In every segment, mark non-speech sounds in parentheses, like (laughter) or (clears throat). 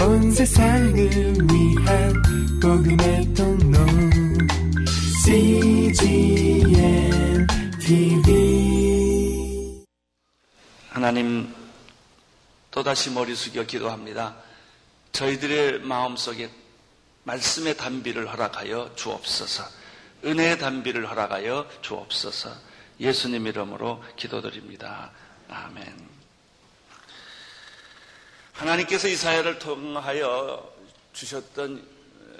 온 세상을 위한 복음의 통로 CGM TV 하나님 또다시 머리 숙여 기도합니다. 저희들의 마음속에 말씀의 단비를 허락하여 주옵소서. 은혜의 단비를 허락하여 주옵소서. 예수님 이름으로 기도드립니다. 아멘. 하나님께서 이사야를 통하여 주셨던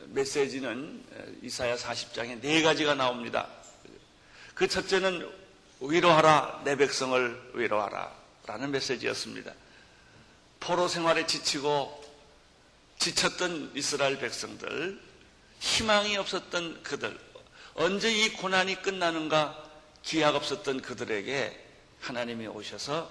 메시지는 이사야 40장에 네 가지가 나옵니다. 그 첫째는 위로하라, 내 백성을 위로하라. 라는 메시지였습니다. 포로 생활에 지치고 지쳤던 이스라엘 백성들, 희망이 없었던 그들, 언제 이 고난이 끝나는가 기약 없었던 그들에게 하나님이 오셔서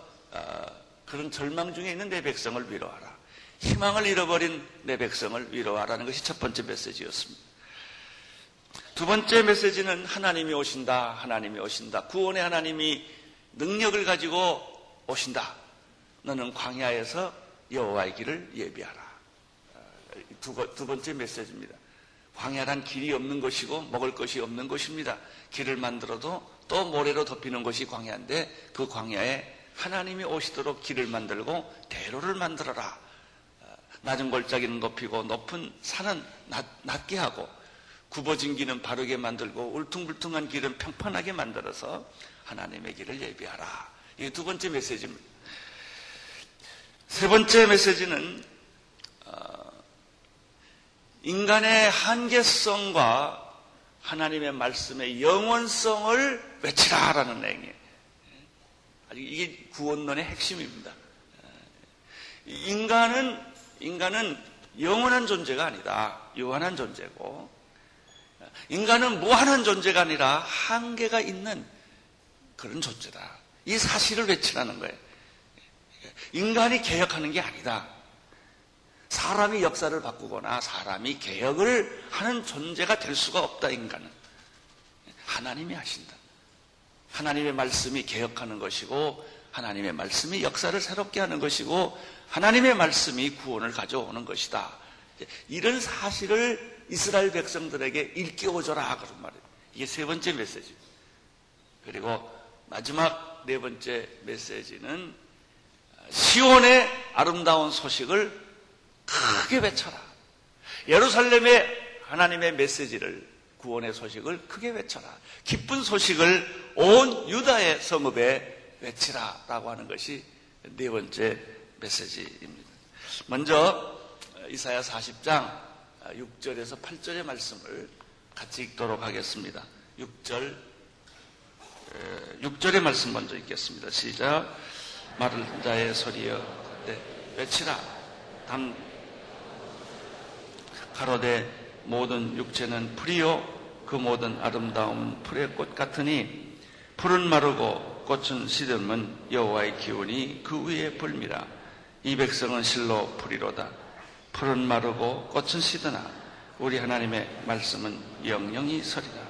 그런 절망 중에 있는 내 백성을 위로하라. 희망을 잃어버린 내 백성을 위로하라는 것이 첫 번째 메시지였습니다. 두 번째 메시지는 하나님이 오신다, 하나님이 오신다. 구원의 하나님이 능력을 가지고 오신다. 너는 광야에서 여호와의 길을 예비하라. 두, 두 번째 메시지입니다. 광야란 길이 없는 것이고 먹을 것이 없는 것입니다. 길을 만들어도 또 모래로 덮이는 것이 광야인데 그 광야에 하나님이 오시도록 길을 만들고 대로를 만들어라. 낮은 골짜기는 높이고 높은 산은 낮, 게 하고 굽어진 길은 바르게 만들고 울퉁불퉁한 길은 평판하게 만들어서 하나님의 길을 예비하라. 이게 두 번째 메시지입니다. 세 번째 메시지는 어, 인간의 한계성과 하나님의 말씀의 영원성을 외치라라는 내용이에요. 이게 구원론의 핵심입니다. 인간은 인간은 영원한 존재가 아니다. 유한한 존재고 인간은 무한한 존재가 아니라 한계가 있는 그런 존재다. 이 사실을 외치라는 거예요. 인간이 개혁하는 게 아니다. 사람이 역사를 바꾸거나 사람이 개혁을 하는 존재가 될 수가 없다, 인간은. 하나님이 하신다. 하나님의 말씀이 개혁하는 것이고 하나님의 말씀이 역사를 새롭게 하는 것이고 하나님의 말씀이 구원을 가져오는 것이다. 이런 사실을 이스라엘 백성들에게 일깨워줘라 그런 말이에요. 이게 세 번째 메시지. 그리고 마지막 네 번째 메시지는 시온의 아름다운 소식을 크게 외쳐라. 예루살렘의 하나님의 메시지를 구원의 소식을 크게 외쳐라. 기쁜 소식을 온 유다의 성읍에 외치라 라고 하는 것이 네 번째 메시지입니다. 먼저 이사야 40장 6절에서 8절의 말씀을 같이 읽도록 하겠습니다. 6절 6절의 말씀 먼저 읽겠습니다. 시작. 마른 자의 소리여 네, 외치라. 담 가로되 모든 육체는 풀이요 그 모든 아름다움 풀의 꽃 같으니 풀은 마르고 꽃은 시들면 여호와의 기운이 그 위에 불미라. 이 백성은 실로 풀이로다. 풀은 마르고 꽃은 시드나. 우리 하나님의 말씀은 영영이 서리다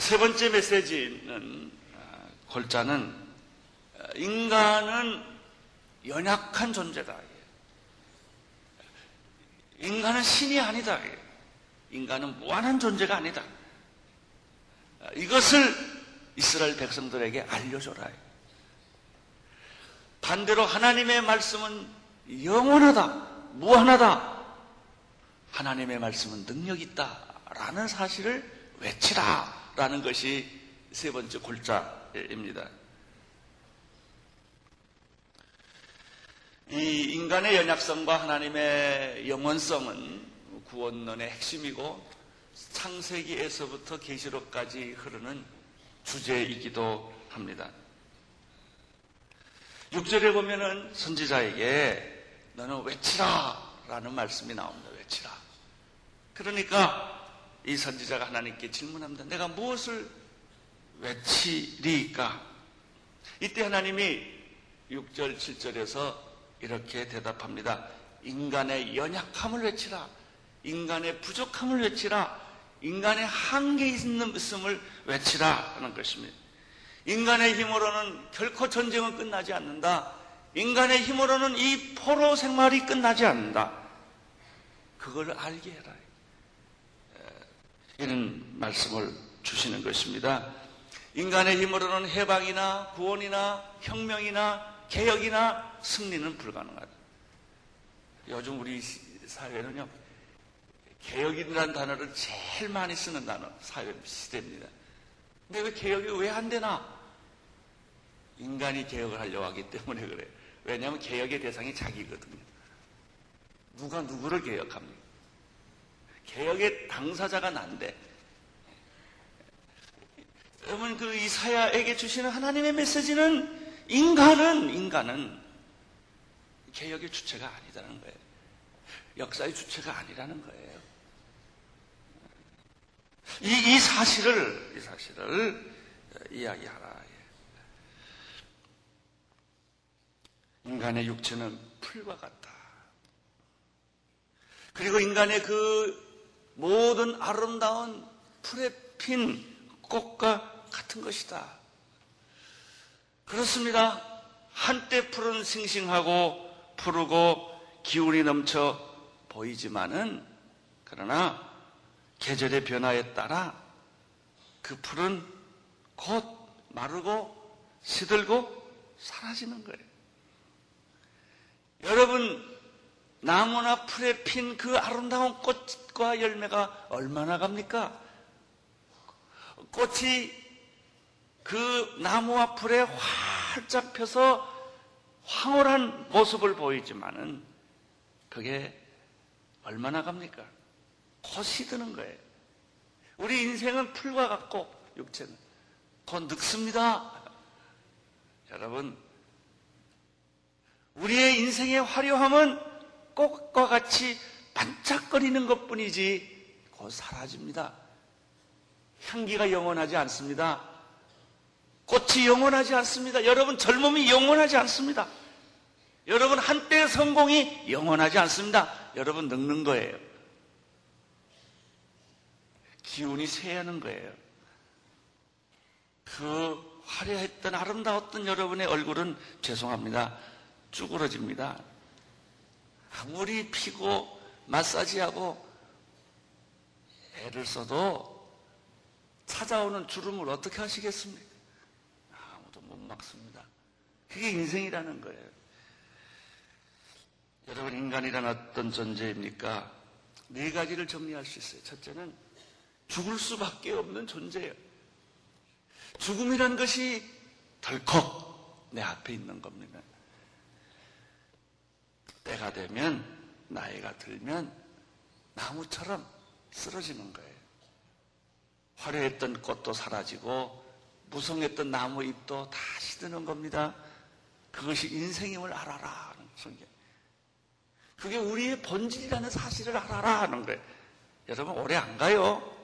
세 번째 메시지는 아, 골자는 아, 인간은 연약한 존재다 인간은 신이 아니다 인간은 무한한 존재가 아니다. 이것을 이스라엘 백성들에게 알려줘라. 반대로 하나님의 말씀은 영원하다, 무한하다. 하나님의 말씀은 능력 있다. 라는 사실을 외치라. 라는 것이 세 번째 골자입니다. 이 인간의 연약성과 하나님의 영원성은 구원론의 핵심이고 창세기에서부터 계시록까지 흐르는 주제이기도 합니다. 6절에 보면은 선지자에게 너는 외치라 라는 말씀이 나옵니다. 외치라. 그러니까 이 선지자가 하나님께 질문합니다. 내가 무엇을 외치리까? 이때 하나님이 6절, 7절에서 이렇게 대답합니다. 인간의 연약함을 외치라. 인간의 부족함을 외치라. 인간의 한계 있음을 외치라 하는 것입니다. 인간의 힘으로는 결코 전쟁은 끝나지 않는다. 인간의 힘으로는 이 포로 생활이 끝나지 않는다. 그걸 알게 해라. 이런 말씀을 주시는 것입니다. 인간의 힘으로는 해방이나 구원이나 혁명이나 개혁이나 승리는 불가능하다. 요즘 우리 사회는요, 개혁이라는 단어를 제일 많이 쓰는 단어, 사회 시대입니다. 근데 왜 개혁이 왜 안 되나? 인간이 개혁을 하려고 하기 때문에 그래요. 왜냐하면 개혁의 대상이 자기거든요. 누가 누구를 개혁합니까? 개혁의 당사자가 난데. 여러분, 그 이사야에게 주시는 하나님의 메시지는 인간은, 인간은 개혁의 주체가 아니다는 거예요. 역사의 주체가 아니라는 거예요. 이, 이 사실을, 이 사실을 이야기하라. 인간의 육체는 풀과 같다. 그리고 인간의 그 모든 아름다운 풀에 핀 꽃과 같은 것이다. 그렇습니다. 한때 풀은 싱싱하고 푸르고 기운이 넘쳐 보이지만은 그러나 계절의 변화에 따라 그 풀은 곧 마르고 시들고 사라지는 거예요. 여러분, 나무나 풀에 핀 그 아름다운 꽃과 열매가 얼마나 갑니까? 꽃이 그 나무와 풀에 활짝 펴서 황홀한 모습을 보이지만은 그게 얼마나 갑니까? 곧 시드는 거예요. 우리 인생은 풀과 같고 육체는 곧 늙습니다. 여러분, 우리의 인생의 화려함은 꽃과 같이 반짝거리는 것 뿐이지 곧 사라집니다. 향기가 영원하지 않습니다. 꽃이 영원하지 않습니다. 여러분 젊음이 영원하지 않습니다. 여러분 한때의 성공이 영원하지 않습니다. 여러분 늙는 거예요. 기운이 쇠하는 거예요. 그 화려했던 아름다웠던 여러분의 얼굴은 죄송합니다. 쭈그러집니다. 아무리 피고 마사지하고 애를 써도 찾아오는 주름을 어떻게 하시겠습니까? 막습니다. 그게 인생이라는 거예요. 여러분, 인간이란 어떤 존재입니까? 네 가지를 정리할 수 있어요. 첫째는 죽을 수밖에 없는 존재예요. 죽음이란 것이 덜컥 내 앞에 있는 겁니다. 때가 되면 나이가 들면 나무처럼 쓰러지는 거예요. 화려했던 꽃도 사라지고 무성했던 나무 잎도 다 시드는 겁니다. 그것이 인생임을 알아라 하는 성경. 그게 우리의 본질이라는 사실을 알아라 하는 거예요. 여러분 오래 안 가요.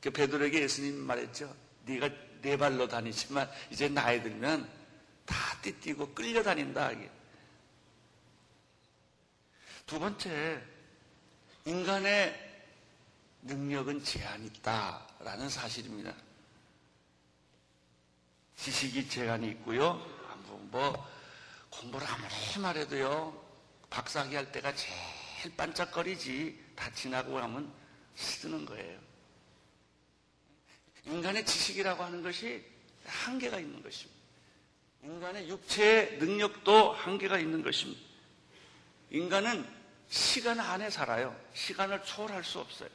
그 베드로에게 예수님 말했죠. 네가 네 발로 다니지만 이제 나이 들면 다 띠뛰고 끌려다닌다. 두 번째, 인간의 능력은 제한이 있다라는 사실입니다. 지식이 제한이 있고요. 뭐 공부를 아무리 말해도요. 박사학위 할 때가 제일 반짝거리지 다 지나고 나면 시드는 거예요. 인간의 지식이라고 하는 것이 한계가 있는 것입니다. 인간의 육체의 능력도 한계가 있는 것입니다. 인간은 시간 안에 살아요. 시간을 초월할 수 없어요.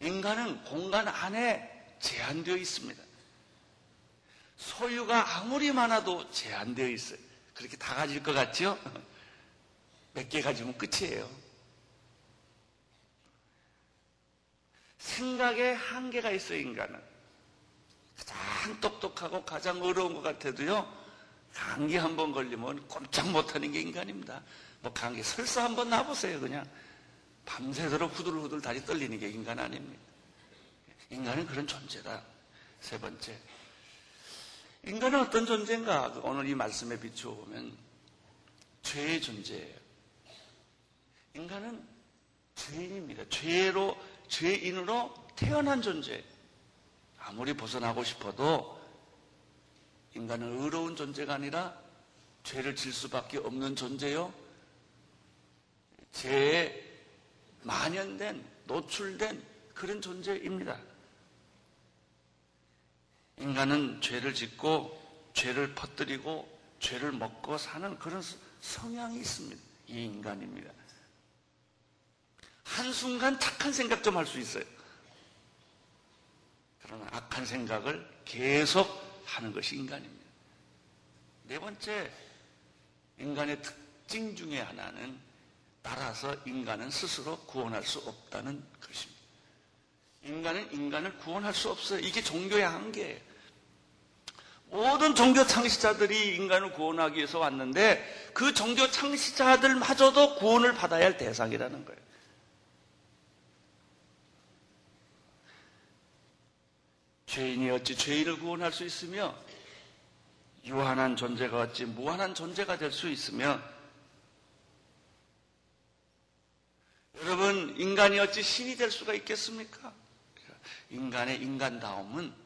인간은 공간 안에 제한되어 있습니다. 소유가 아무리 많아도 제한되어 있어요. 그렇게 다 가질 것 같죠? (laughs) 몇 개 가지면 끝이에요. 생각에 한계가 있어요, 인간은. 가장 똑똑하고 가장 어려운 것 같아도요, 감기 한 번 걸리면 꼼짝 못하는 게 인간입니다. 뭐 감기 설사 한 번 나보세요, 그냥. 밤새도록 후들후들 다리 떨리는 게 인간 아닙니까? 인간은 그런 존재다. 세 번째. 인간은 어떤 존재인가? 오늘 이 말씀에 비추어 보면 죄의 존재예요. 인간은 죄인입니다. 죄로, 죄인으로 태어난 존재. 아무리 벗어나고 싶어도 인간은 의로운 존재가 아니라 죄를 질 수밖에 없는 존재요. 죄에 만연된, 노출된 그런 존재입니다. 인간은 죄를 짓고, 죄를 퍼뜨리고, 죄를 먹고 사는 그런 성향이 있습니다. 이 인간입니다. 한순간 착한 생각 좀 할 수 있어요. 그러나 악한 생각을 계속 하는 것이 인간입니다. 네 번째, 인간의 특징 중에 하나는 따라서 인간은 스스로 구원할 수 없다는 것입니다. 인간은 인간을 구원할 수 없어요. 이게 종교의 한계예요. 모든 종교 창시자들이 인간을 구원하기 위해서 왔는데 그 종교 창시자들마저도 구원을 받아야 할 대상이라는 거예요. 죄인이 어찌 죄인을 구원할 수 있으며 유한한 존재가 어찌 무한한 존재가 될 수 있으며 여러분 인간이 어찌 신이 될 수가 있겠습니까? 인간의 인간다움은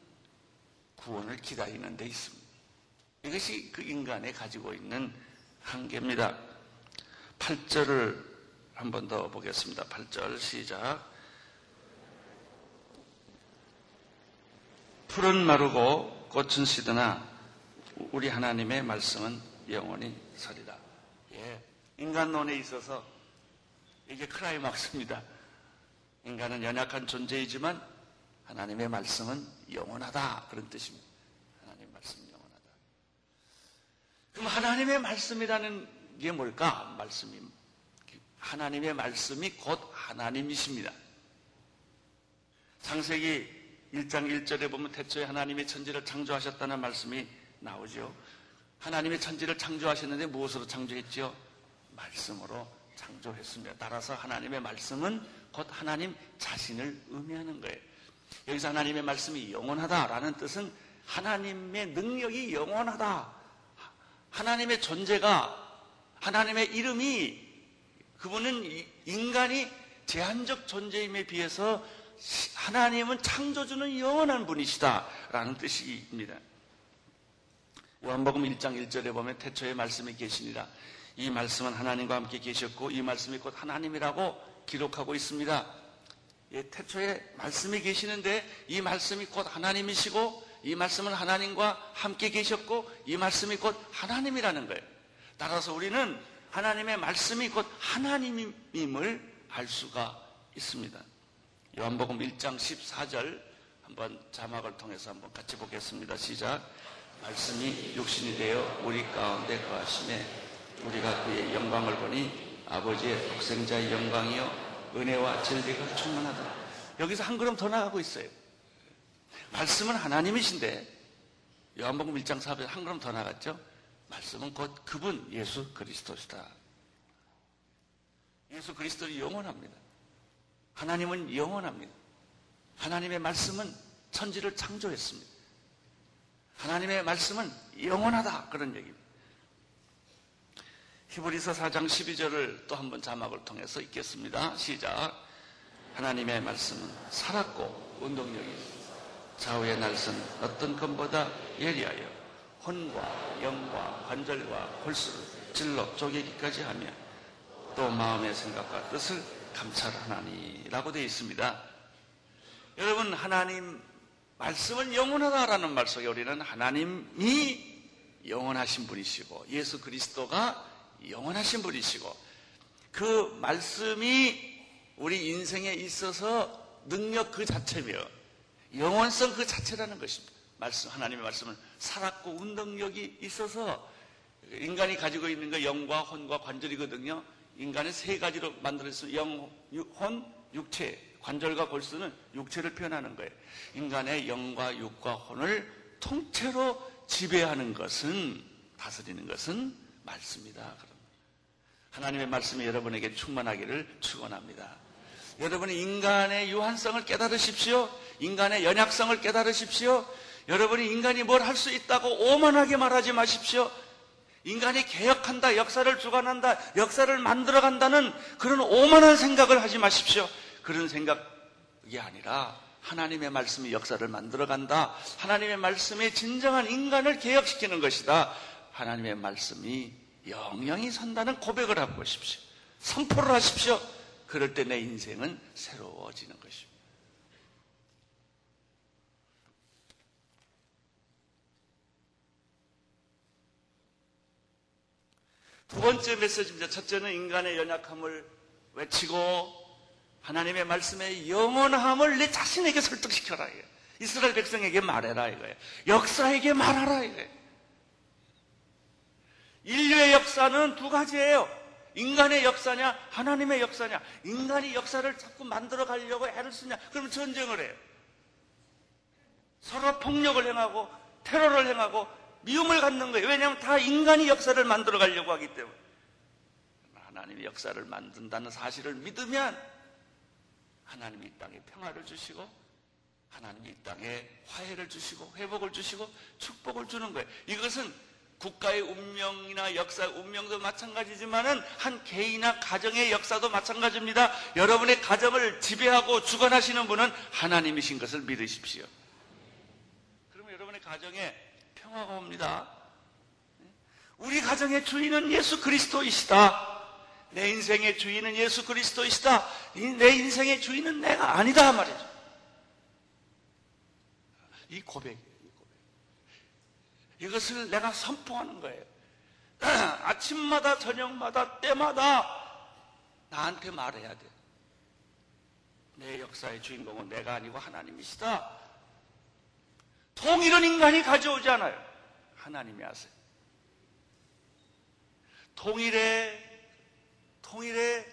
구원을 기다리는 데 있습니다. 이것이 그 인간에 가지고 있는 한계입니다. 8절을 한 번 더 보겠습니다. 8절 시작. 풀은 마르고 꽃은 시드나 우리 하나님의 말씀은 영원히 서리다. 예, 인간론에 있어서 이게 크라이막스입니다. 인간은 연약한 존재이지만 하나님의 말씀은 영원하다. 그런 뜻입니다. 하나님의 말씀은 영원하다. 그럼 하나님의 말씀이라는 게 뭘까? 말씀이. 하나님의 말씀이 곧 하나님이십니다. 창세기 1장 1절에 보면 태초에 하나님의 천지를 창조하셨다는 말씀이 나오죠. 하나님의 천지를 창조하셨는데 무엇으로 창조했지요? 말씀으로 창조했습니다. 따라서 하나님의 말씀은 곧 하나님 자신을 의미하는 거예요. 여기서 하나님의 말씀이 영원하다라는 뜻은 하나님의 능력이 영원하다. 하나님의 존재가 하나님의 이름이 그분은 인간이 제한적 존재임에 비해서 하나님은 창조주는 영원한 분이시다라는 뜻입니다. 요한복음 1장 1절에 보면 태초에 말씀이 계시니라. 이 말씀은 하나님과 함께 계셨고 이 말씀이 곧 하나님이라고 기록하고 있습니다. 예, 태초에 말씀이 계시는데 이 말씀이 곧 하나님이시고 이 말씀은 하나님과 함께 계셨고 이 말씀이 곧 하나님이라는 거예요. 따라서 우리는 하나님의 말씀이 곧 하나님임을 알 수가 있습니다. 요한복음 1장 14절 한번 자막을 통해서 한번 같이 보겠습니다. 시작. 말씀이 육신이 되어 우리 가운데 거하심에 우리가 그의 영광을 보니 아버지의 독생자의 영광이요 은혜와 진리가 충만하다. 여기서 한 걸음 더 나가고 있어요. 말씀은 하나님이신데 요한복음 1장 4절 한 걸음 더 나갔죠. 말씀은 곧 그분 예수 그리스도시다. 예수 그리스도는 영원합니다. 하나님은 영원합니다. 하나님의 말씀은 천지를 창조했습니다. 하나님의 말씀은 영원하다. 그런 얘기입니다. 히브리서 4장 12절을 또 한번 자막을 통해서 읽겠습니다. 시작. 하나님의 말씀은 살았고 운동력이 좌우의 날선 어떤 것보다 예리하여 혼과 영과 관절과 홀수를 질러 쪼개기까지 하며 또 마음의 생각과 뜻을 감찰하나니라고 되어 있습니다. 여러분 하나님 말씀은 영원하다라는 말 속에 우리는 하나님이 영원하신 분이시고 예수 그리스도가 영원하신 분이시고 그 말씀이 우리 인생에 있어서 능력 그 자체며 영원성 그 자체라는 것입니다. 말씀 하나님의 말씀은 살았고 운동력이 있어서 인간이 가지고 있는 거 영과 혼과 관절이거든요. 인간의 세 가지로 만들어서 영, 혼, 육체, 관절과 골수는 육체를 표현하는 거예요. 인간의 영과 육과 혼을 통째로 지배하는 것은 다스리는 것은 말씀이다. 하나님의 말씀이 여러분에게 충만하기를 축원합니다. 여러분이 인간의 유한성을 깨달으십시오. 인간의 연약성을 깨달으십시오. 여러분이 인간이 뭘 할 수 있다고 오만하게 말하지 마십시오. 인간이 개혁한다, 역사를 주관한다, 역사를 만들어간다는 그런 오만한 생각을 하지 마십시오. 그런 생각이 아니라 하나님의 말씀이 역사를 만들어간다. 하나님의 말씀이 진정한 인간을 개혁시키는 것이다. 하나님의 말씀이 영영이 선다는 고백을 하고 싶십시오. 선포를 하십시오. 그럴 때 내 인생은 새로워지는 것입니다. 두 번째 메시지입니다. 첫째는 인간의 연약함을 외치고 하나님의 말씀의 영원함을 내 자신에게 설득시켜라. 이거예요. 이스라엘 백성에게 말해라 이거예요. 역사에게 말하라 이거예요. 인류의 역사는 두 가지예요. 인간의 역사냐, 하나님의 역사냐. 인간이 역사를 자꾸 만들어 가려고 애를 쓰냐. 그러면 전쟁을 해요. 서로 폭력을 행하고 테러를 행하고 미움을 갖는 거예요. 왜냐하면 다 인간이 역사를 만들어 가려고 하기 때문에. 하나님이 역사를 만든다는 사실을 믿으면 하나님이 이 땅에 평화를 주시고 하나님이 이 땅에 화해를 주시고 회복을 주시고 축복을 주는 거예요. 이것은 국가의 운명이나 역사 운명도 마찬가지지만은 한 개인이나 가정의 역사도 마찬가지입니다. 여러분의 가정을 지배하고 주관하시는 분은 하나님이신 것을 믿으십시오. 그러면 여러분의 가정에 평화가 옵니다. 우리 가정의 주인은 예수 그리스도이시다. 내 인생의 주인은 예수 그리스도이시다. 내 인생의 주인은 내가 아니다 말이죠. 이 고백 이것을 내가 선포하는 거예요. (clears throat) 아침마다 저녁마다 때마다 나한테 말해야 돼. 내 역사의 주인공은 내가 아니고 하나님이시다. 통일은 인간이 가져오지 않아요. 하나님이 하세요. 통일의 통일의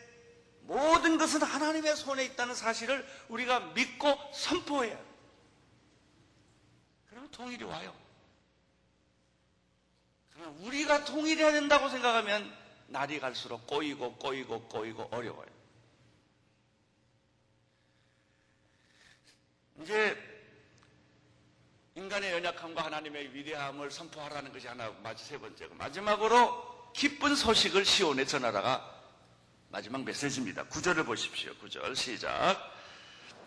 모든 것은 하나님의 손에 있다는 사실을 우리가 믿고 선포해야. 그러면 통일이 와요. 우리가 통일해야 된다고 생각하면 날이 갈수록 꼬이고 꼬이고 꼬이고 어려워요. 이제 인간의 연약함과 하나님의 위대함을 선포하라는 것이 하나 마지 세 번째고 마지막으로 기쁜 소식을 시온에 전하다가 마지막 메시지입니다. 구절을 보십시오. 구절 시작.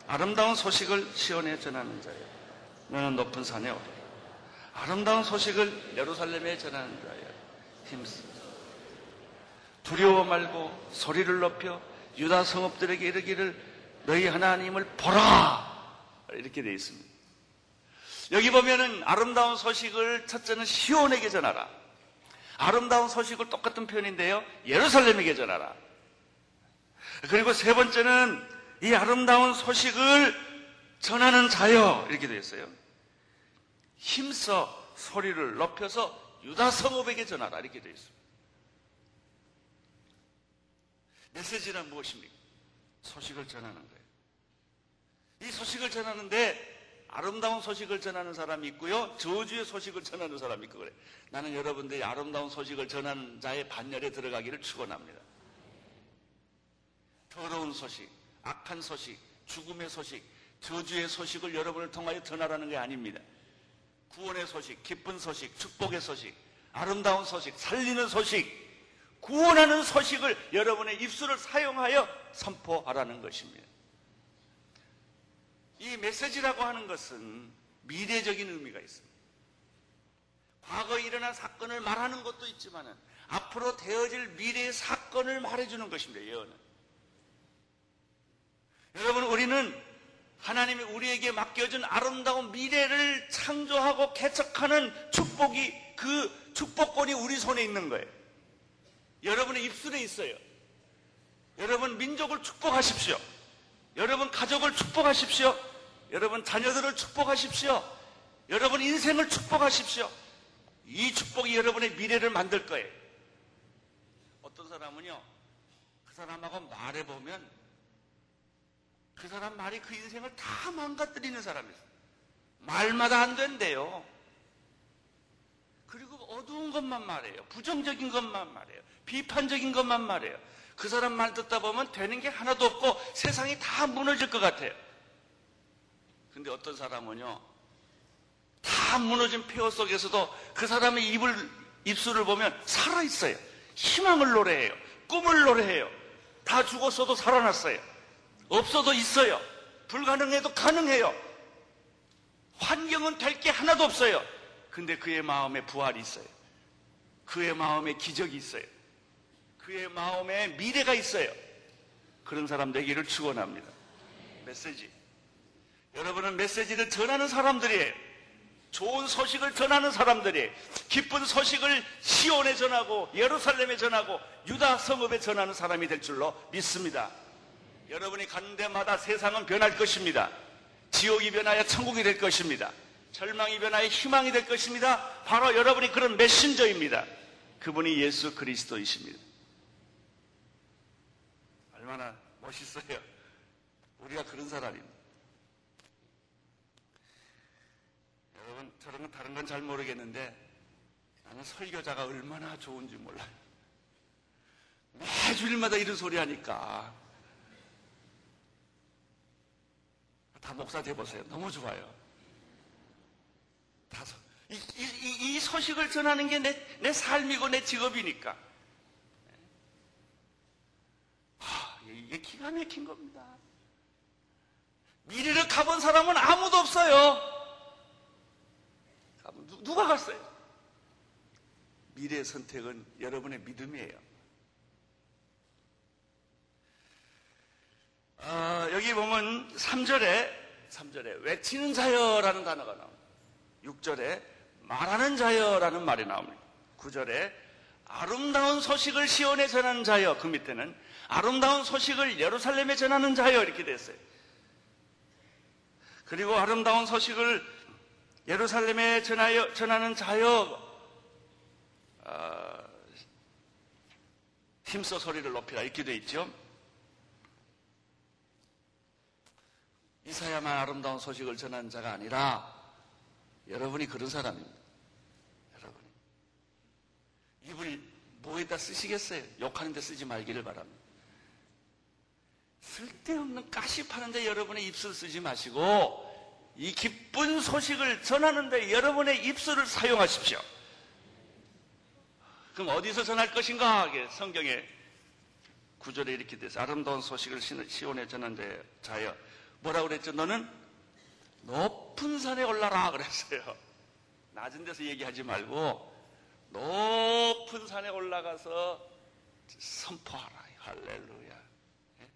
아름다운 소식을 시온에 전하는 자여 너는 높은 산에 오라. 아름다운 소식을 예루살렘에 전하는 자여 힘쓰. 두려워 말고 소리를 높여 유다 성읍들에게 이르기를 너희 하나님을 보라 이렇게 되어 있습니다. 여기 보면은 아름다운 소식을 첫째는 시온에게 전하라. 아름다운 소식을 똑같은 표현인데요. 예루살렘에게 전하라. 그리고 세 번째는 이 아름다운 소식을 전하는 자여 이렇게 되어 있어요. 힘써 소리를 높여서 유다 성읍에게 전하라 이렇게 되어 있습니다. 메시지는 무엇입니까? 소식을 전하는 거예요. 이 소식을 전하는데 아름다운 소식을 전하는 사람이 있고요. 저주의 소식을 전하는 사람이 있고 그래. 나는 여러분들이 아름다운 소식을 전하는 자의 반열에 들어가기를 축원합니다. 더러운 소식, 악한 소식, 죽음의 소식, 저주의 소식을 여러분을 통하여 전하라는 게 아닙니다. 구원의 소식, 기쁜 소식, 축복의 소식, 아름다운 소식, 살리는 소식, 구원하는 소식을 여러분의 입술을 사용하여 선포하라는 것입니다. 이 메시지라고 하는 것은 미래적인 의미가 있습니다. 과거에 일어난 사건을 말하는 것도 있지만 앞으로 되어질 미래의 사건을 말해주는 것입니다. 예언은. 여러분 우리는 하나님이 우리에게 맡겨준 아름다운 미래를 창조하고 개척하는 축복이 그 축복권이 우리 손에 있는 거예요. 여러분의 입술에 있어요. 여러분 민족을 축복하십시오. 여러분 가족을 축복하십시오. 여러분 자녀들을 축복하십시오. 여러분 인생을 축복하십시오. 이 축복이 여러분의 미래를 만들 거예요. 어떤 사람은요, 그 사람하고 말해보면 그 사람 말이 그 인생을 다 망가뜨리는 사람이에요. 말마다 안 된대요. 그리고 어두운 것만 말해요. 부정적인 것만 말해요. 비판적인 것만 말해요. 그 사람 말 듣다 보면 되는 게 하나도 없고 세상이 다 무너질 것 같아요. 근데 어떤 사람은요, 다 무너진 폐허 속에서도 그 사람의 입을, 입술을 보면 살아있어요. 희망을 노래해요. 꿈을 노래해요. 다 죽었어도 살아났어요. 없어도 있어요. 불가능해도 가능해요. 환경은 될 게 하나도 없어요. 근데 그의 마음에 부활이 있어요. 그의 마음에 기적이 있어요. 그의 마음에 미래가 있어요. 그런 사람 되기를 축원합니다. 메시지. 여러분은 메시지를 전하는 사람들이에요. 좋은 소식을 전하는 사람들이 기쁜 소식을 시온에 전하고 예루살렘에 전하고 유다 성읍에 전하는 사람이 될 줄로 믿습니다. 여러분이 가는 데마다 세상은 변할 것입니다. 지옥이 변하여 천국이 될 것입니다. 절망이 변하여 희망이 될 것입니다. 바로 여러분이 그런 메신저입니다. 그분이 예수 그리스도이십니다. 얼마나 멋있어요. 우리가 그런 사람입니다. 여러분, 저런 건 다른 건 잘 모르겠는데 나는 설교자가 얼마나 좋은지 몰라요. 매주일마다 이런 소리 하니까 다 목사 돼보세요. 너무 좋아요. 다, 이, 이, 이 소식을 전하는 게 내, 내 삶이고 내 직업이니까. 하, 이게 기가 막힌 겁니다. 미래를 가본 사람은 아무도 없어요. 누가 갔어요? 미래의 선택은 여러분의 믿음이에요. 어, 여기 보면 3절에 3절에 외치는 자여라는 단어가 나옵니다. 6절에 말하는 자여라는 말이 나옵니다. 9절에 아름다운 소식을 시온에 전하는 자여 그 밑에는 아름다운 소식을 예루살렘에 전하는 자여 이렇게 됐어요. 그리고 아름다운 소식을 예루살렘에 전하여, 전하는 자여 어, 힘써 소리를 높이라 이렇게 되어 있죠. 이사야만 아름다운 소식을 전하는 자가 아니라 여러분이 그런 사람입니다. 여러분 입을 뭐에다 쓰시겠어요? 욕하는 데 쓰지 말기를 바랍니다. 쓸데없는 가시 파는데 여러분의 입술 쓰지 마시고 이 기쁜 소식을 전하는데 여러분의 입술을 사용하십시오. 그럼 어디서 전할 것인가? 성경에 구절에 이렇게 돼서 아름다운 소식을 시온에 전하는데 자여 뭐라 그랬죠? 너는 높은 산에 올라라 그랬어요. 낮은 데서 얘기하지 말고 높은 산에 올라가서 선포하라. 할렐루야. 예?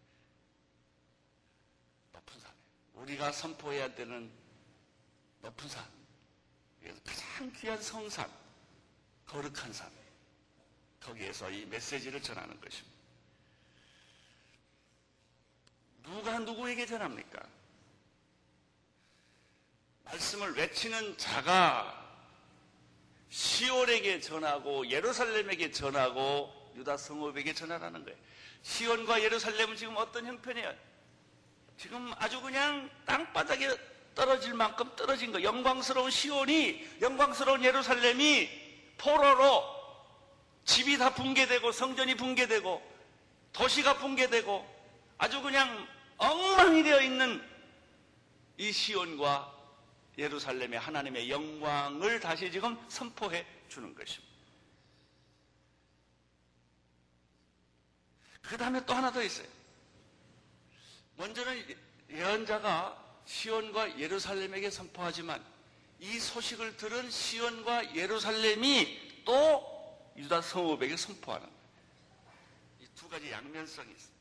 높은 산에. 우리가 선포해야 되는 높은 산. 그래서 가장 귀한 성산, 거룩한 산. 거기에서 이 메시지를 전하는 것입니다. 누가 누구에게 전합니까? 말씀을 외치는 자가 시온에게 전하고 예루살렘에게 전하고 유다 성읍에게 전하라는 거예요. 시온과 예루살렘은 지금 어떤 형편이에요? 지금 아주 그냥 땅바닥에 떨어질 만큼 떨어진 거. 영광스러운 시온이, 영광스러운 예루살렘이 포로로 집이 다 붕괴되고 성전이 붕괴되고 도시가 붕괴되고 아주 그냥 엉망이 되어 있는 이 시온과 예루살렘의 하나님의 영광을 다시 지금 선포해 주는 것입니다. 그 다음에 또 하나 더 있어요. 먼저는 예언자가 시온과 예루살렘에게 선포하지만 이 소식을 들은 시온과 예루살렘이 또 유다 성읍에게 선포하는. 이 두 가지 양면성이 있습니다.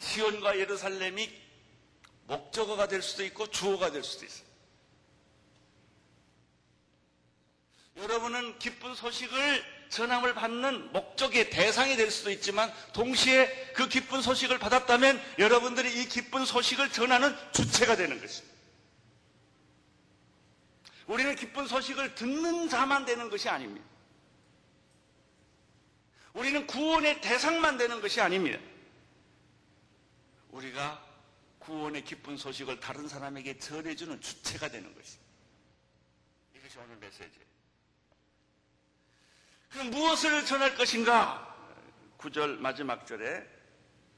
시온과 예루살렘이 목적어가 될 수도 있고 주어가 될 수도 있어요. 여러분은 기쁜 소식을 전함을 받는 목적의 대상이 될 수도 있지만 동시에 그 기쁜 소식을 받았다면 여러분들이 이 기쁜 소식을 전하는 주체가 되는 것입니다. 우리는 기쁜 소식을 듣는 자만 되는 것이 아닙니다. 우리는 구원의 대상만 되는 것이 아닙니다. 우리가 구원의 기쁜 소식을 다른 사람에게 전해주는 주체가 되는 것입니다. 이것이 오늘 메시지예요. 그럼 무엇을 전할 것인가? 9절 마지막 절에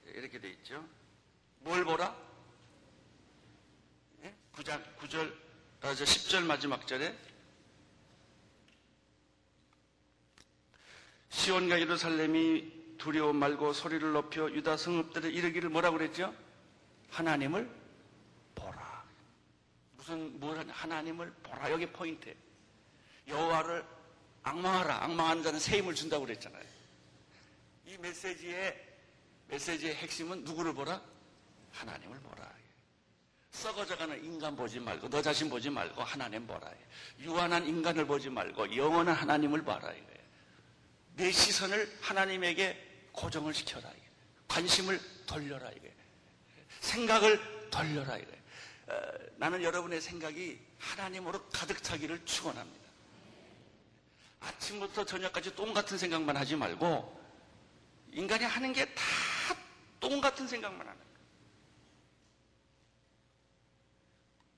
이렇게 돼 있죠. 뭘 보라? 9장, 9절, 아, 10절 마지막 절에 시온과 예루살렘이 두려움 말고 소리를 높여 유다 성읍들을 이르기를 뭐라고 그랬죠? 하나님을 보라. 무슨 뭘 하나님을 보라. 여기 포인트. 여호와를 악망하라. 악망하는 자는 새 힘을 준다고 그랬잖아요. 이 메시지의 메시지의 핵심은 누구를 보라? 하나님을 보라. 썩어져가는 인간 보지 말고 너 자신 보지 말고 하나님 보라. 유한한 인간을 보지 말고 영원한 하나님을 봐라. 이거예요. 내 시선을 하나님에게 고정을 시켜라. 이거예요. 관심을 돌려라. 이거예요. 생각을 돌려라. 이거예요. 어, 나는 여러분의 생각이 하나님으로 가득 차기를 축원합니다. 아침부터 저녁까지 똥 같은 생각만 하지 말고 인간이 하는 게 다 똥 같은 생각만 하는 거예요.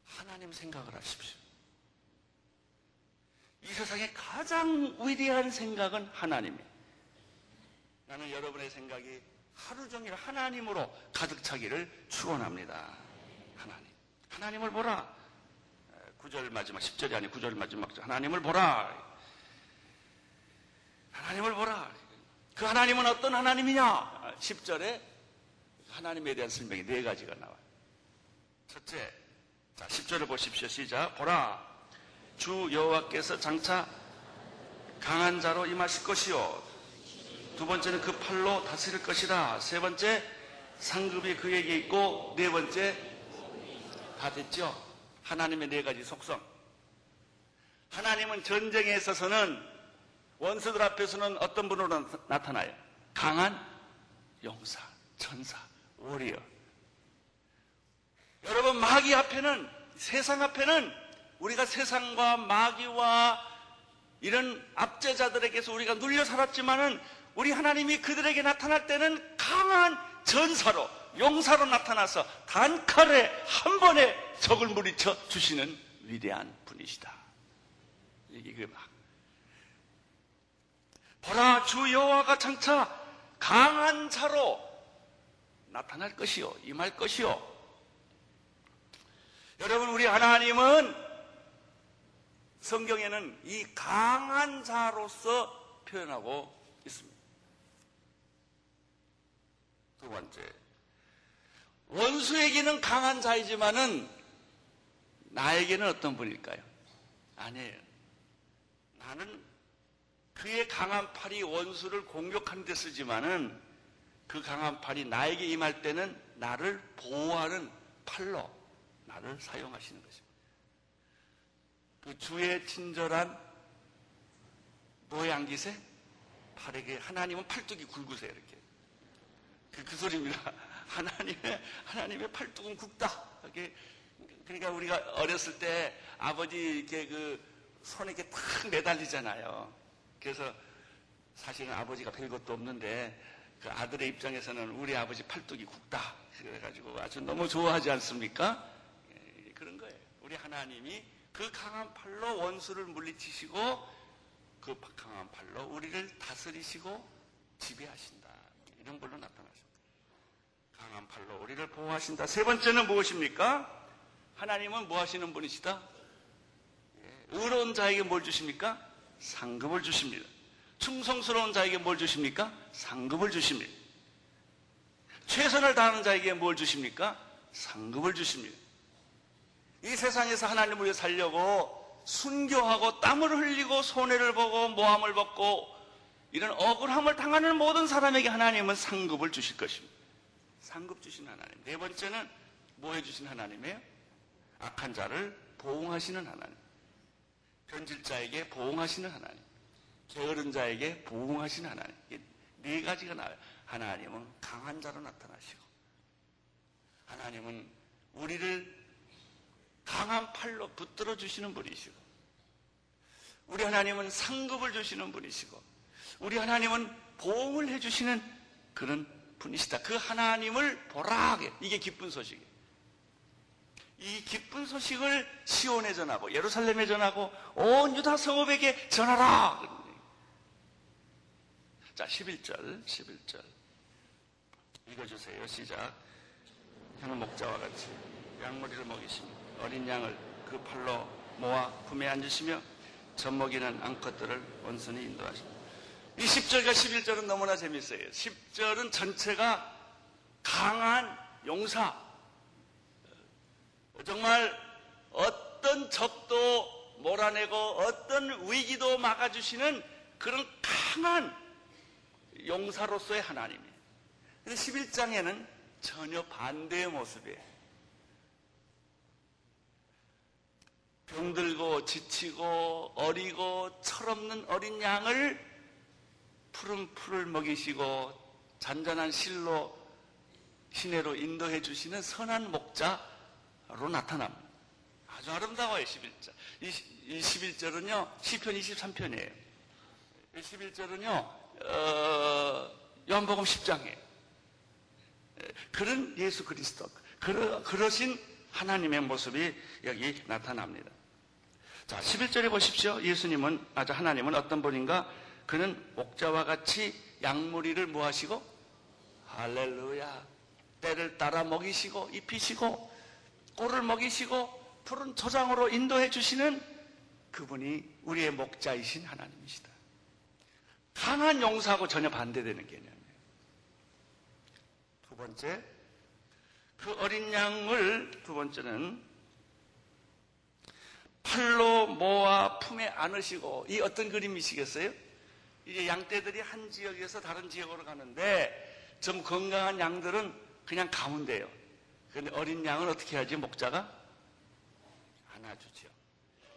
하나님 생각을 하십시오. 이 세상에 가장 위대한 생각은 하나님이에요. 나는 여러분의 생각이 하루 종일 하나님으로 가득 차기를 축원합니다. 하나님. 하나님을 보라. 9절 마지막 10절이 아니 9절 마지막 하나님을 보라. 하나님을 보라. 그 하나님은 어떤 하나님이냐? 10절에 하나님에 대한 설명이 네 가지가 나와요. 첫째, 자, 10절을 보십시오. 시작. 보라. 주 여호와께서 장차 강한 자로 임하실 것이요. 두 번째는 그 팔로 다스릴 것이다. 세 번째, 상급이 그에게 있고, 네 번째, 다 됐죠? 하나님의 네 가지 속성. 하나님은 전쟁에 있어서는 원수들 앞에서는 어떤 분으로 나타나요? 강한 용사, 천사, 오리어. 여러분 마귀 앞에는 세상 앞에는 우리가 세상과 마귀와 이런 압제자들에게서 우리가 눌려 살았지만은 우리 하나님이 그들에게 나타날 때는 강한 전사로 용사로 나타나서 단칼에 한 번에 적을 물리쳐 주시는 위대한 분이시다. 이게 막 보라 주 여호와가 장차 강한 자로 나타날 것이요 임할 것이요 여러분, 우리 하나님은 성경에는 이 강한 자로서 표현하고 있습니다. 두 번째. 원수에게는 강한 자이지만은 나에게는 어떤 분일까요? 아니에요. 나는 그의 강한 팔이 원수를 공격하는 데 쓰지만은 그 강한 팔이 나에게 임할 때는 나를 보호하는 팔로 나를 사용하시는 것입니다. 그 주의 친절한 노양기세 팔에게 하나님은 팔뚝이 굵으세요 이렇게 그, 그 소리입니다. (laughs) 하나님의 하나님의 팔뚝은 굵다. 이렇게 그러니까 우리가 어렸을 때 아버지 이렇게 그 손에 이렇게 탁 매달리잖아요. 그래서 사실은 아버지가 별것도 없는데 그 아들의 입장에서는 우리 아버지 팔뚝이 굵다. 그래가지고 아주 너무 좋아하지 않습니까? 그런 거예요. 우리 하나님이 그 강한 팔로 원수를 물리치시고 그 강한 팔로 우리를 다스리시고 지배하신다. 이런 걸로 나타나십니다. 강한 팔로 우리를 보호하신다. 세 번째는 무엇입니까? 하나님은 뭐 하시는 분이시다? 예, 의로운 자에게 뭘 주십니까? 상급을 주십니다. 충성스러운 자에게 뭘 주십니까? 상급을 주십니다. 최선을 다하는 자에게 뭘 주십니까? 상급을 주십니다. 이 세상에서 하나님을 위해 살려고 순교하고 땀을 흘리고 손해를 보고 모함을 벗고 이런 억울함을 당하는 모든 사람에게 하나님은 상급을 주실 것입니다. 상급 주신 하나님. 네 번째는 뭐 해주신 하나님이에요? 악한 자를 보응하시는 하나님. 변질자에게 보응하시는 하나님. 게으른 자에게 보응하시는 하나님. 네 가지가 나와요. 하나님은 강한 자로 나타나시고 하나님은 우리를 강한 팔로 붙들어 주시는 분이시고 우리 하나님은 상급을 주시는 분이시고 우리 하나님은 보응을 해 주시는 그런 분이시다. 그 하나님을 보라 이게 기쁜 소식이에요. 이 기쁜 소식을 시온에 전하고 예루살렘에 전하고 온 유다 성읍에게 전하라. 자, 11절, 11절. 읽어주세요. 시작. 형 목자와 같이 양머리를 먹이십니다. 어린 양을 그 팔로 모아 품에 앉으시며 젖먹이는 암컷들을 온순히 인도하십니다. 이 10절과 11절은 너무나 재밌어요. 10절은 전체가 강한 용사. 정말 어떤 적도 몰아내고 어떤 위기도 막아주시는 그런 강한 용사로서의 하나님이에요. 근데 11장에는 전혀 반대의 모습이에요. 병들고 지치고 어리고 철없는 어린 양을 푸른 풀을 먹이시고 잔잔한 실로 시내로 인도해 주시는 선한 목자로 나타납니다. 아주 아름다워요, 11절. 이, 이 11절은요, 시편 23편이에요. 11절은요, 어, 요한복음 10장이에요. 그런 예수 그리스도, 그러, 그러신 하나님의 모습이 여기 나타납니다. 자, 11절에 보십시오. 예수님은, 아주 하나님은 어떤 분인가? 그는 목자와 같이 양무리를 뭐하시고? 할렐루야. 때를 따라 먹이시고, 입히시고, 꼴을 먹이시고, 푸른 초장으로 인도해 주시는 그분이 우리의 목자이신 하나님이시다. 강한 용사하고 전혀 반대되는 개념이에요. 두 번째, 그 어린 양을 두 번째는 팔로 모아 품에 안으시고 이 어떤 그림이시겠어요? 이제 양떼들이 한 지역에서 다른 지역으로 가는데 좀 건강한 양들은 그냥 가운데요. 그런데 어린 양은 어떻게 하지? 목자가 안아주죠.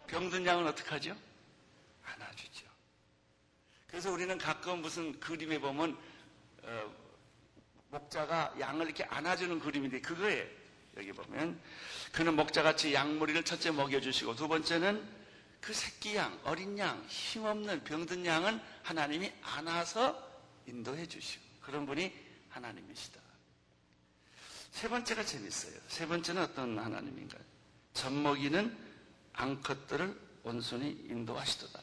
병든 양은 어떻게 하죠? 안아주죠. 그래서 우리는 가끔 무슨 그림에 보면 어, 목자가 양을 이렇게 안아주는 그림인데 그거예요. 여기 보면 그는 목자같이 양머리를 첫째 먹여주시고 두 번째는 그 새끼 양, 어린 양, 힘없는 병든 양은 하나님이 안아서 인도해 주시고 그런 분이 하나님이시다. 세 번째가 재밌어요. 세 번째는 어떤 하나님인가요? 젖먹이는 앙컷들을 온순히 인도하시도다.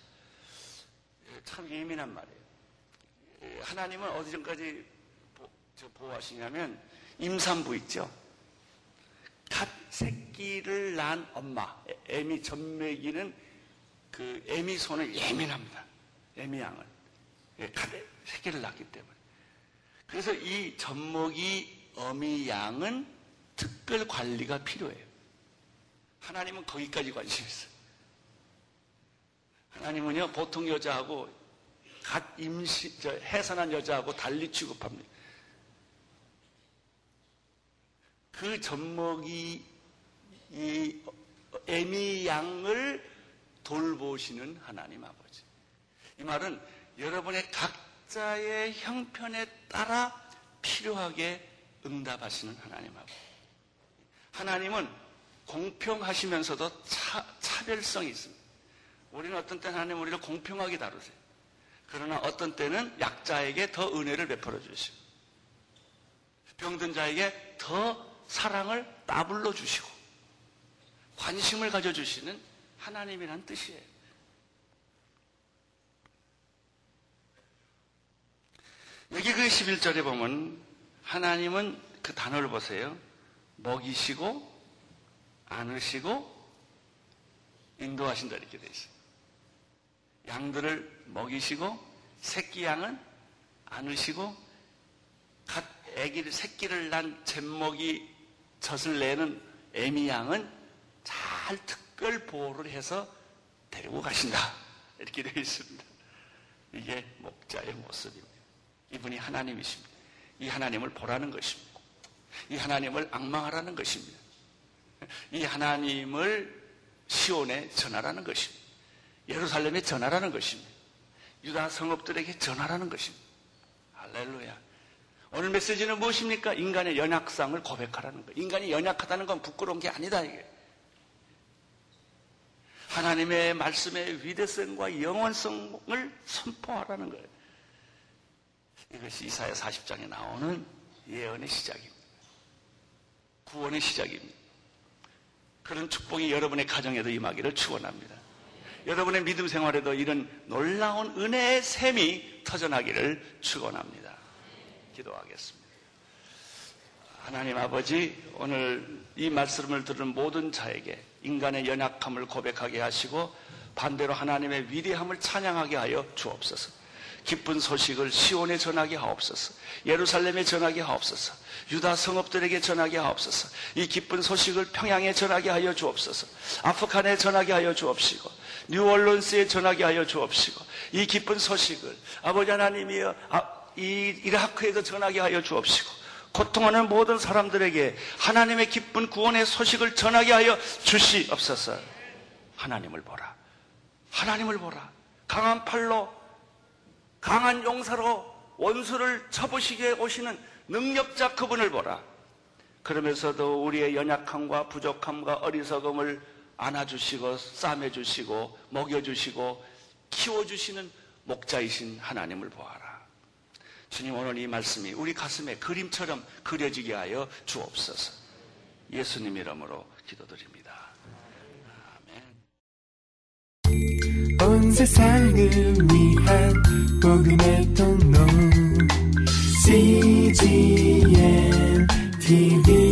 참 예민한 말이에요. 하나님은 어디 전까지 보호하시냐면 임산부 있죠. 갓 새끼를 낳은 엄마, 애미 젖먹이는 그 애미 손을 예민합니다. 애미 양을. 예, 갓 새끼를 낳기 때문에. 그래서 이 젖먹이 어미 양은 특별 관리가 필요해요. 하나님은 거기까지 관심 있어요. 하나님은요, 보통 여자하고 갓 임시, 저, 해산한 여자하고 달리 취급합니다. 그 젖먹이 이 애미 양을 돌보시는 하나님 아버지. 이 말은 여러분의 각자의 형편에 따라 필요하게 응답하시는 하나님 아버지. 하나님은 공평하시면서도 차, 차별성이 있습니다. 우리는 어떤 때는 하나님 우리를 공평하게 다루세요. 그러나 어떤 때는 약자에게 더 은혜를 베풀어 주시고 병든 자에게 더 사랑을 따블러 주시고 관심을 가져주시는 하나님이란 뜻이에요. 여기 그 11절에 보면 하나님은 그 단어를 보세요. 먹이시고 안으시고 인도하신다 이렇게 돼 있어요. 양들을 먹이시고 새끼 양은 안으시고 갓 아기를 새끼를 난 젖먹이 젖을 내는 애미 양은 잘 특 별 보호를 해서 데리고 가신다. 이렇게 되어 있습니다. 이게 목자의 모습입니다. 이분이 하나님이십니다. 이 하나님을 보라는 것입니다. 이 하나님을 악망하라는 것입니다. 이 하나님을 시온에 전하라는 것입니다. 예루살렘에 전하라는 것입니다. 유다 성읍들에게 전하라는 것입니다. 할렐루야. 오늘 메시지는 무엇입니까? 인간의 연약성을 고백하라는 거예요. 인간이 연약하다는 건 부끄러운 게 아니다, 이게. 하나님의 말씀의 위대성과 영원성을 선포하라는 거예요. 이것이 이사야 40장에 나오는 예언의 시작입니다. 구원의 시작입니다. 그런 축복이 여러분의 가정에도 임하기를 축원합니다. 여러분의 믿음 생활에도 이런 놀라운 은혜의 샘이 터져나기를 축원합니다. 기도하겠습니다. 하나님 아버지, 오늘 이 말씀을 들은 모든 자에게 인간의 연약함을 고백하게 하시고 반대로 하나님의 위대함을 찬양하게 하여 주옵소서. 기쁜 소식을 시온에 전하게 하옵소서. 예루살렘에 전하게 하옵소서. 유다 성읍들에게 전하게 하옵소서. 이 기쁜 소식을 평양에 전하게 하여 주옵소서. 아프간에 전하게 하여 주옵시고 뉴얼런스에 전하게 하여 주옵시고 이 기쁜 소식을 아버지 하나님이여 아, 이 이라크에도 전하게 하여 주옵시고 고통하는 모든 사람들에게 하나님의 기쁜 구원의 소식을 전하게 하여 주시옵소서. 하나님을 보라. 하나님을 보라. 강한 팔로 강한 용사로 원수를 쳐부시게 오시는 능력자 그분을 보라. 그러면서도 우리의 연약함과 부족함과 어리석음을 안아주시고 싸매주시고 먹여주시고 키워주시는 목자이신 하나님을 보아라. 주님 오늘 이 말씀이 우리 가슴에 그림처럼 그려지게 하여 주옵소서. 예수님 이름으로 기도드립니다. 아멘. 온 세상을 위한 복음의 통로 CGM TV